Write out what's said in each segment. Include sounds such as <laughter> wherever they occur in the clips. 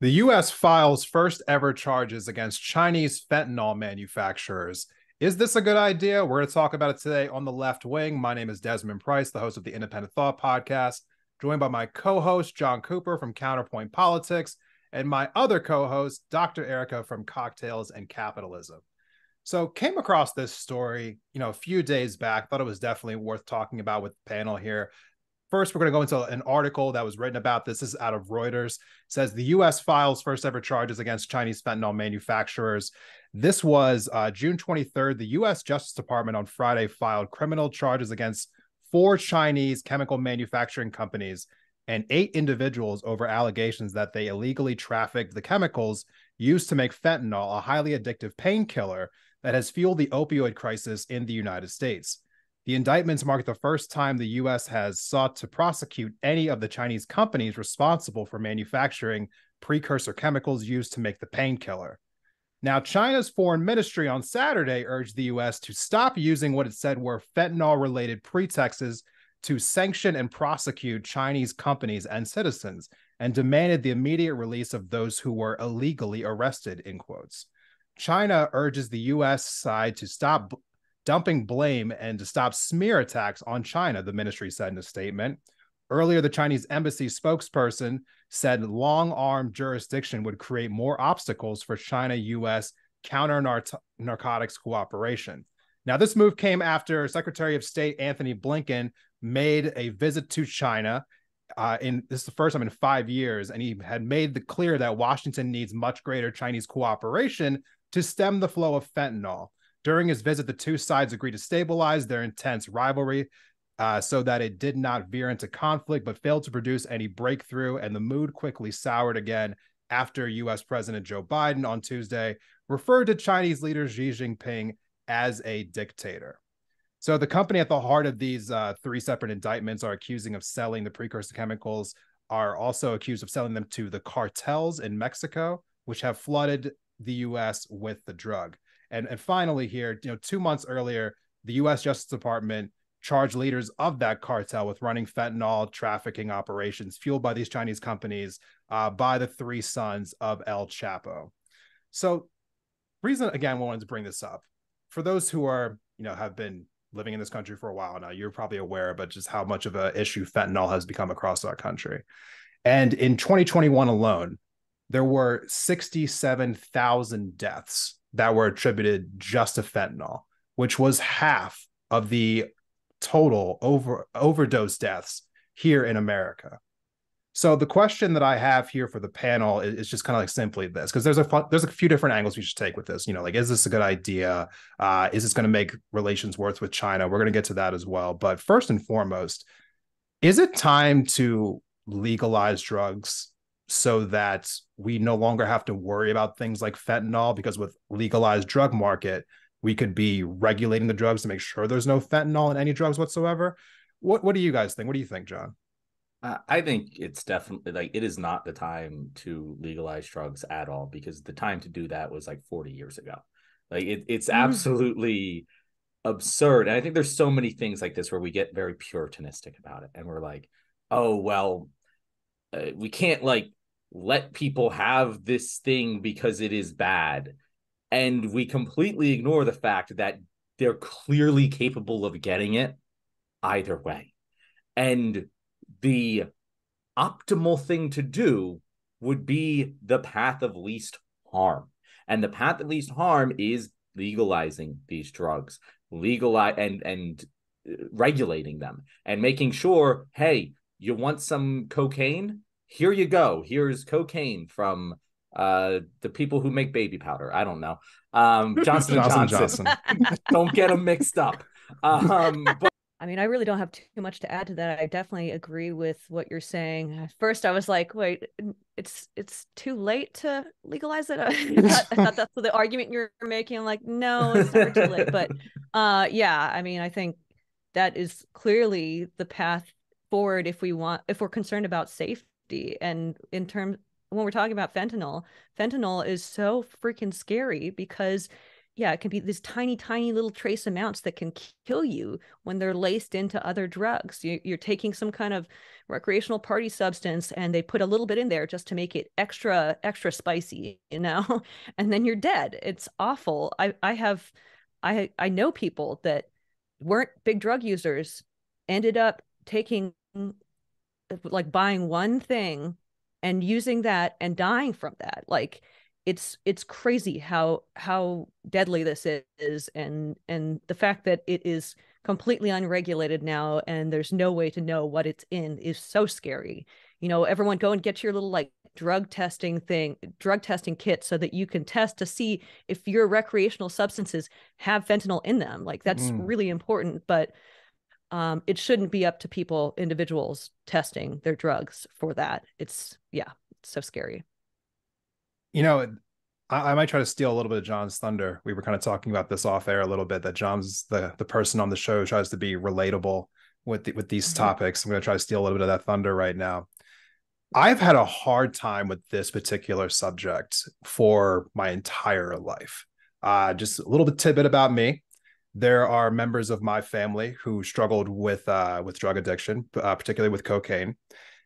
The U.S. files first ever charges against Chinese fentanyl manufacturers. Is this a good idea? We're going to talk about it today on the left wing. My name is Desmond Price, the host of the Independent Thought Podcast, joined by my co host, John Cooper from Counterpoint Politics, and my other co host, Dr. Erica from Cocktails and Capitalism. So, came across this story, you know, a few days back. Thought it was definitely worth talking about with the panel here. First, we're going to go into an article that was written about this. this is out of Reuters. It says the U.S. files first ever charges against Chinese fentanyl manufacturers. This was uh, June 23rd. The U.S. Justice Department on Friday filed criminal charges against four Chinese chemical manufacturing companies and eight individuals over allegations that they illegally trafficked the chemicals used to make fentanyl, a highly addictive painkiller that has fueled the opioid crisis in the United States. The indictments mark the first time the U.S. has sought to prosecute any of the Chinese companies responsible for manufacturing precursor chemicals used to make the painkiller. Now, China's foreign ministry on Saturday urged the U.S. to stop using what it said were fentanyl related pretexts to sanction and prosecute Chinese companies and citizens and demanded the immediate release of those who were illegally arrested, in quotes. China urges the U.S. side to stop dumping blame and to stop smear attacks on China, the ministry said in a statement. Earlier, the Chinese embassy spokesperson said long arm jurisdiction would create more obstacles for China US counter narcotics cooperation. Now, this move came after Secretary of State Antony Blinken made a visit to China. Uh, in this is the first time in five years, and he had made the clear that Washington needs much greater Chinese cooperation to stem the flow of fentanyl. During his visit, the two sides agreed to stabilize their intense rivalry uh, so that it did not veer into conflict, but failed to produce any breakthrough. And the mood quickly soured again after US President Joe Biden on Tuesday referred to Chinese leader Xi Jinping as a dictator. So the company at the heart of these uh, three separate indictments are accusing of selling the precursor chemicals, are also accused of selling them to the cartels in Mexico, which have flooded the US with the drug. And and finally here, you know, two months earlier, the U.S. Justice Department charged leaders of that cartel with running fentanyl trafficking operations fueled by these Chinese companies uh, by the three sons of El Chapo. So, reason again, wanted to bring this up for those who are, you know, have been living in this country for a while now. You're probably aware, but just how much of an issue fentanyl has become across our country. And in 2021 alone, there were 67,000 deaths that were attributed just to fentanyl, which was half of the total over overdose deaths here in America. So the question that I have here for the panel is, is just kind of like simply this, because there's a there's a few different angles we should take with this. You know, like is this a good idea? Uh, is this going to make relations worse with China? We're going to get to that as well. But first and foremost, is it time to legalize drugs so that we no longer have to worry about things like fentanyl because with legalized drug market we could be regulating the drugs to make sure there's no fentanyl in any drugs whatsoever. What what do you guys think? What do you think john? Uh, i think it's definitely like it is not the time to legalize drugs at all because the time to do that was like 40 years ago. Like it, it's mm-hmm. absolutely absurd. And i think there's so many things like this where we get very puritanistic about it and we're like oh well uh, we can't like let people have this thing because it is bad. And we completely ignore the fact that they're clearly capable of getting it either way. And the optimal thing to do would be the path of least harm. And the path of least harm is legalizing these drugs, legalize and and uh, regulating them and making sure, hey, you want some cocaine? Here you go. Here's cocaine from uh the people who make baby powder. I don't know. Um <laughs> Johnson Johnson, Johnson. <laughs> don't get them mixed up. Um <laughs> but I mean, I really don't have too much to add to that. I definitely agree with what you're saying. At first, I was like, "Wait, it's it's too late to legalize it." I thought, I thought that's the argument you're making. I'm like, "No, it's never too late." But, uh, yeah, I mean, I think that is clearly the path forward if we want if we're concerned about safety safety. And in terms when we're talking about fentanyl, fentanyl is so freaking scary because yeah, it can be these tiny, tiny little trace amounts that can kill you when they're laced into other drugs. You, you're taking some kind of recreational party substance and they put a little bit in there just to make it extra, extra spicy, <laughs> you know, and then you're dead. It's awful. I, I have, I, I know people that weren't big drug users ended up taking like buying one thing and using that and dying from that. Like it's it's crazy how how deadly this is and and the fact that it is completely unregulated now and there's no way to know what it's in is so scary. You know everyone go and get your little like drug testing thing drug testing kit so that you can test to see if your recreational substances have fentanyl in them. Like that's mm. really important but um, it shouldn't be up to people individuals testing their drugs for that it's yeah it's so scary you know, I, I, might try to steal a little bit of John's thunder. We were kind of talking about this off air a little bit that John's the the person on the show tries to be relatable with the, with these mm-hmm. topics. I'm going to try to steal a little bit of that thunder right now. I've had a hard time with this particular subject for my entire life. Uh, just a little bit tidbit about me. There are members of my family who struggled with uh, with drug addiction, uh, particularly with cocaine.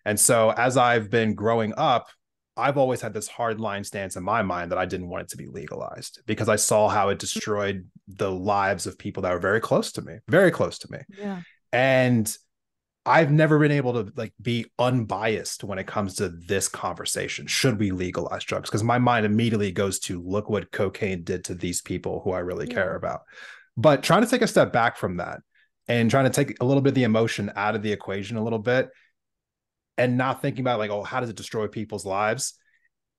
And so, as I've been growing up, I've always had this hard line stance in my mind that I didn't want it to be legalized because I saw how it destroyed the lives of people that were very close to me, very close to me. Yeah. And I've never been able to like be unbiased when it comes to this conversation. Should we legalize drugs? Because my mind immediately goes to look what cocaine did to these people who I really yeah. care about. But trying to take a step back from that and trying to take a little bit of the emotion out of the equation a little bit and not thinking about like, oh, how does it destroy people's lives?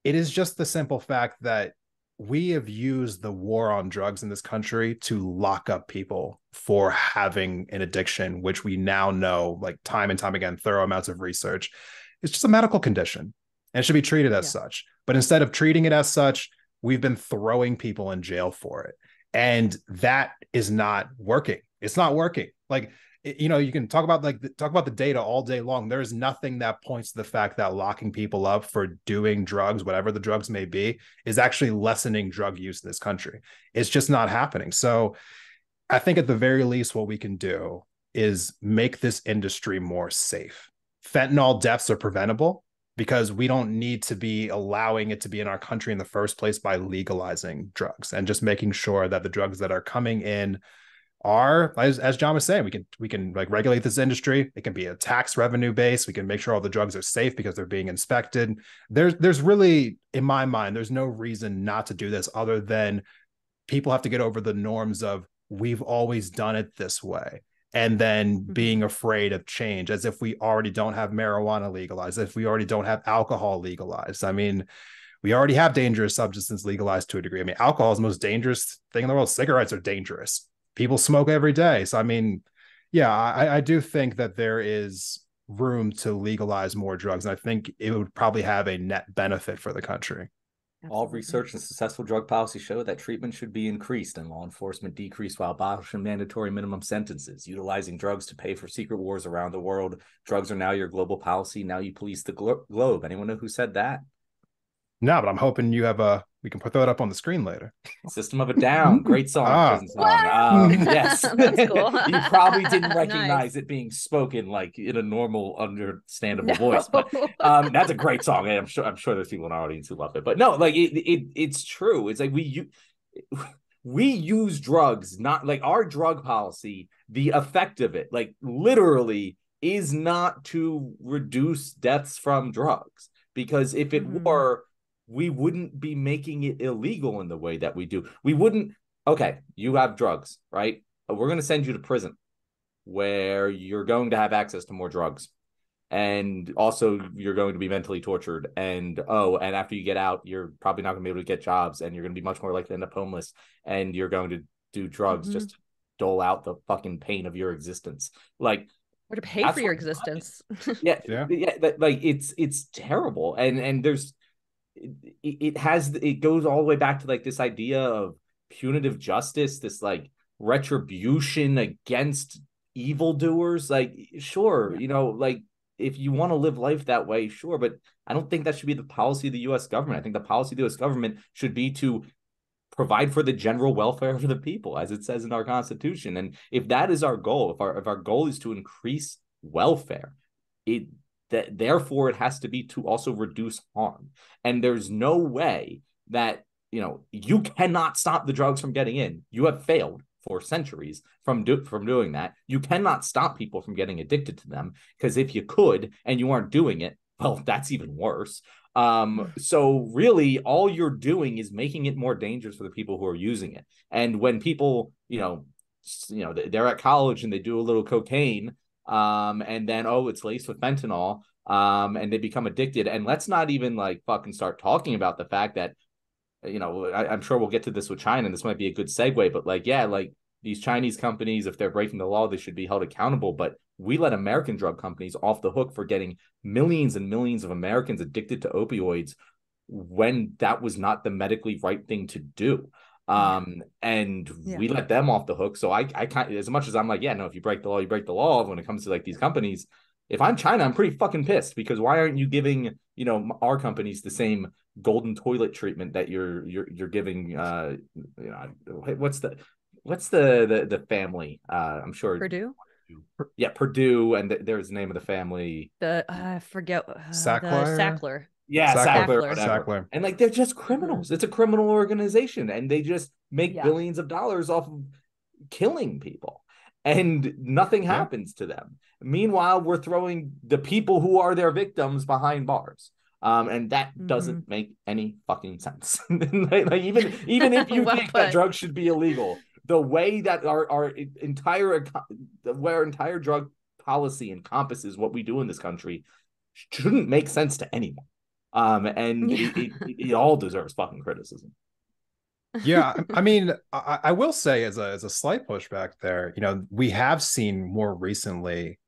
It is just the simple fact that we have used the war on drugs in this country to lock up people for having an addiction, which we now know, like time and time again, thorough amounts of research. It's just a medical condition and should be treated as yeah. such. But instead of treating it as such, we've been throwing people in jail for it. And that is not working. It's not working. Like you know you can talk about like talk about the data all day long. There's nothing that points to the fact that locking people up for doing drugs whatever the drugs may be is actually lessening drug use in this country. It's just not happening. So i think at the very least what we can do is make this industry more safe. Fentanyl deaths are preventable because we don't need to be allowing it to be in our country in the first place by legalizing drugs and just making sure that the drugs that are coming in are as, as john was saying we can we can like regulate this industry. It can be a tax revenue base. We can make sure all the drugs are safe because they're being inspected. There's there's really in my mind there's no reason not to do this other than people have to get over the norms of we've always done it this way and then mm-hmm. being afraid of change as if we already don't have marijuana legalized if we already don't have alcohol legalized i mean we already have dangerous substances legalized to a degree i mean alcohol is the most dangerous thing in the world cigarettes are dangerous people smoke every day. So I mean, yeah, I, I do think that there is room to legalize more drugs. And I think it would probably have a net benefit for the country. Absolutely. All research and successful drug policy show that treatment should be increased and law enforcement decreased while abolishing mandatory minimum sentences, utilizing drugs to pay for secret wars around the world. Drugs are now your global policy. Now you police the glo- globe. Anyone know who said that? No, but I'm hoping you have a. We can put that up on the screen later. System of a Down, great song. ah. song. Um, <laughs> yes, <laughs> cool. <laughs> you probably didn't recognize nice. it being spoken like in a normal, understandable no. voice, but um, that's a great song. I'm sure. I'm sure there's people in our audience who love it. But no, like it, it it's true. It's like we you we use drugs, not like our drug policy. The effect of it, like literally, is not to reduce deaths from drugs because if it mm. were we wouldn't be making it illegal in the way that we do. We wouldn't, okay, you have drugs, right? We're going to send you to prison where you're going to have access to more drugs. And also, you're going to be mentally tortured. And oh, and after you get out, you're probably not going to be able to get jobs and you're going to be much more likely to end up homeless. And you're going to do drugs mm-hmm. just to dole out the fucking pain of your existence. Like, or to pay for your existence. <laughs> yeah, yeah, yeah. Like it's it's terrible, and and there's it, it has it goes all the way back to like this idea of punitive justice, this like retribution against evildoers. Like, sure, you know, like if you want to live life that way, sure, but I don't think that should be the policy of the US government. I think the policy of the US government should be to provide for the general welfare of the people, as it says in our constitution. And if that is our goal, if our if our goal is to increase welfare, it that therefore it has to be to also reduce harm. And there's no way that you know you cannot stop the drugs from getting in. You have failed for centuries from do, from doing that. You cannot stop people from getting addicted to them because if you could and you aren't doing it, well, <laughs> that's even worse. Um, so really, all you're doing is making it more dangerous for the people who are using it. And when people, you know, you know, they're at college and they do a little cocaine, um, and then oh, it's laced with fentanyl, um, and they become addicted. And let's not even like fucking start talking about the fact that, you know, I, I'm sure we'll get to this with China, and this might be a good segue, but like, yeah, like these Chinese companies, if they're breaking the law, they should be held accountable. But we let American drug companies off the hook for getting millions and millions of Americans addicted to opioids when that was not the medically right thing to do. Um, and yeah. we let them off the hook. So I, I can't, as much as I'm like, yeah, no, if you break the law, you break the law. When it comes to like these companies, if I'm China, I'm pretty fucking pissed because why aren't you giving, you know, our companies the same golden toilet treatment that you're you're you're giving uh you know what's the what's the the the family? Uh, I'm sure Purdue. Yeah, Purdue, and th- there's the name of the family. The uh, I forget uh, Sackler. Sackler. Yeah, Sackler. Sackler. Sackler. And like they're just criminals. It's a criminal organization, and they just make yeah. billions of dollars off of killing people, and nothing yeah. happens to them. Meanwhile, we're throwing the people who are their victims behind bars. Um, and that mm-hmm. doesn't make any fucking sense. <laughs> like, like, even <laughs> even if you well think put. that drugs should be illegal, the way that our, our entire where our entire drug policy encompasses what we do in this country shouldn't make sense to anyone. Um, and <laughs> yeah. it, it, it, all deserves fucking criticism. yeah, <laughs> I mean, I, I, will say as a as a slight pushback there, you know, we have seen more recently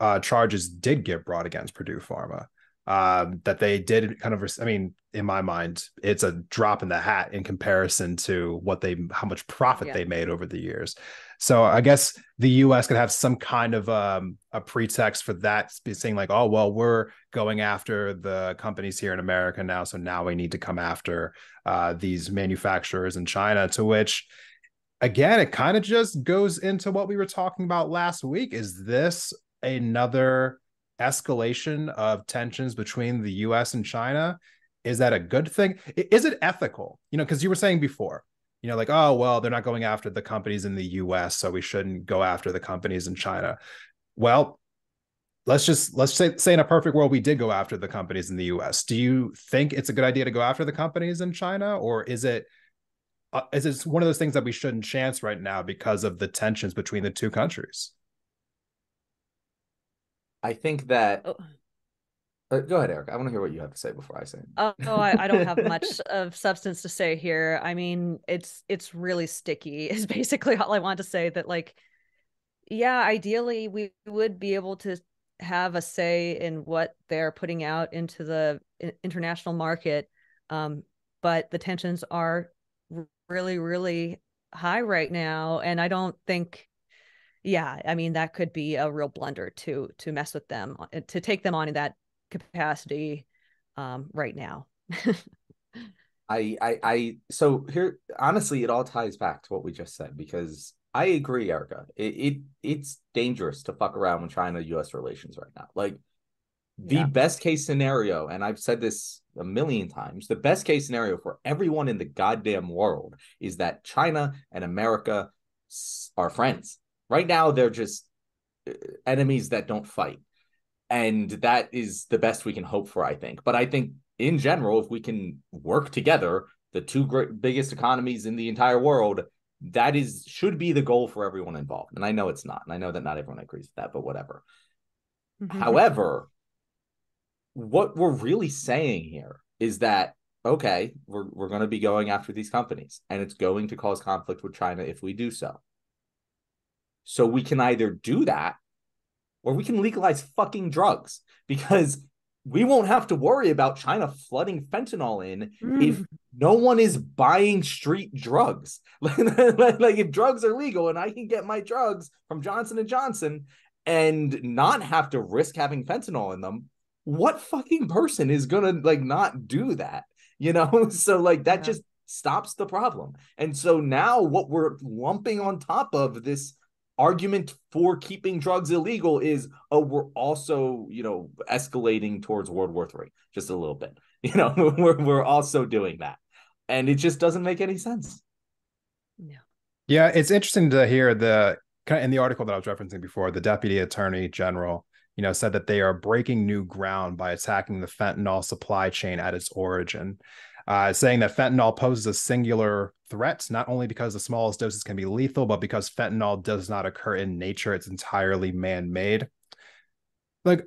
uh charges did get brought against Purdue Pharma um, that they did kind of i mean in my mind it's a drop in the hat in comparison to what they how much profit yeah. they made over the years so i guess the us could have some kind of um, a pretext for that saying like oh well we're going after the companies here in america now so now we need to come after uh, these manufacturers in china to which again it kind of just goes into what we were talking about last week is this another escalation of tensions between the US and China, is that a good thing? Is it ethical? You know, because you were saying before, you know, like, oh, well, they're not going after the companies in the US, so we shouldn't go after the companies in China. Well, let's just let's say say in a perfect world we did go after the companies in the US. Do you think it's a good idea to go after the companies in China or is it uh, is it one of those things that we shouldn't chance right now because of the tensions between the two countries? I think that. Uh, go ahead, Eric. I want to hear what you have to say before I say. Oh, oh I, I, don't have much of substance to say here. I mean, it's it's really sticky. <laughs> Is basically all I want to say. That like, yeah, ideally we would be able to have a say in what they're putting out into the international market, um, but the tensions are really, really high right now, and I don't think yeah i mean that could be a real blunder to to mess with them uh, to take them on in that capacity um, right now I, I i so here honestly it all ties back to what we just said because i agree erica it, it it's dangerous to fuck around with china us relations right now like the yeah. best case scenario and i've said this a million times the best case scenario for everyone in the goddamn world is that china and america are friends Right now, they're just uh, enemies that don't fight. And that is the best we can hope for, I think. But I think in general, if we can work together, the two great, biggest economies in the entire world, that is should be the goal for everyone involved. And I know it's not. And I know that not everyone agrees with that, but whatever. Mm-hmm. However, what we're really saying here is that okay, we're we're going to be going after these companies and it's going to cause conflict with China if we do so. So we can either do that or we can legalize fucking drugs because we won't have to worry about China flooding fentanyl in mm. if no one is buying street drugs. <laughs> like, if drugs are legal and I can get my drugs from Johnson and Johnson and not have to risk having fentanyl in them, what fucking person is gonna like not do that? You know, <laughs> so like that yeah. just stops the problem. And so now what we're lumping on top of this argument for keeping drugs illegal is oh we're also you know escalating towards world war three just a little bit. <laughs> You know <laughs> we're, we're also doing that. And it just doesn't make any sense. No. Yeah it's interesting to hear the kind of in the article that i was referencing before the deputy attorney general you know said that they are breaking new ground by attacking the fentanyl supply chain at its origin uh, saying that fentanyl poses a singular threat, not only because the smallest doses can be lethal, but because fentanyl does not occur in nature. It's entirely man made. Like,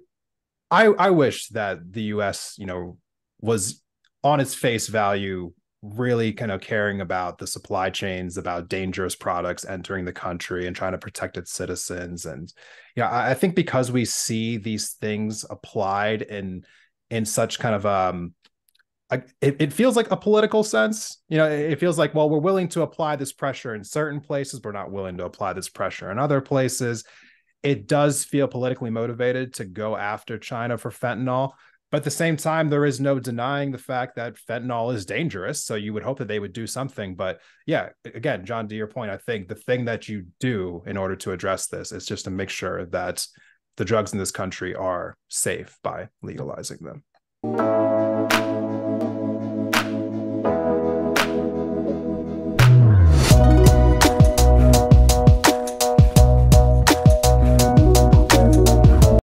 I, I wish that the US, you know, was on its face value really kind of caring about the supply chains about dangerous products entering the country and trying to protect its citizens and yeah I, I think because we see these things applied in in such kind of um it, it feels like a political sense. You know, it feels like, well, we're willing to apply this pressure in certain places, we're not willing to apply this pressure in other places. It does feel politically motivated to go after China for fentanyl. But at the same time, there is no denying the fact that fentanyl is dangerous. So you would hope that they would do something. But yeah, again, John, to your point, I think the thing that you do in order to address this is just to make sure that the drugs in this country are safe by legalizing them.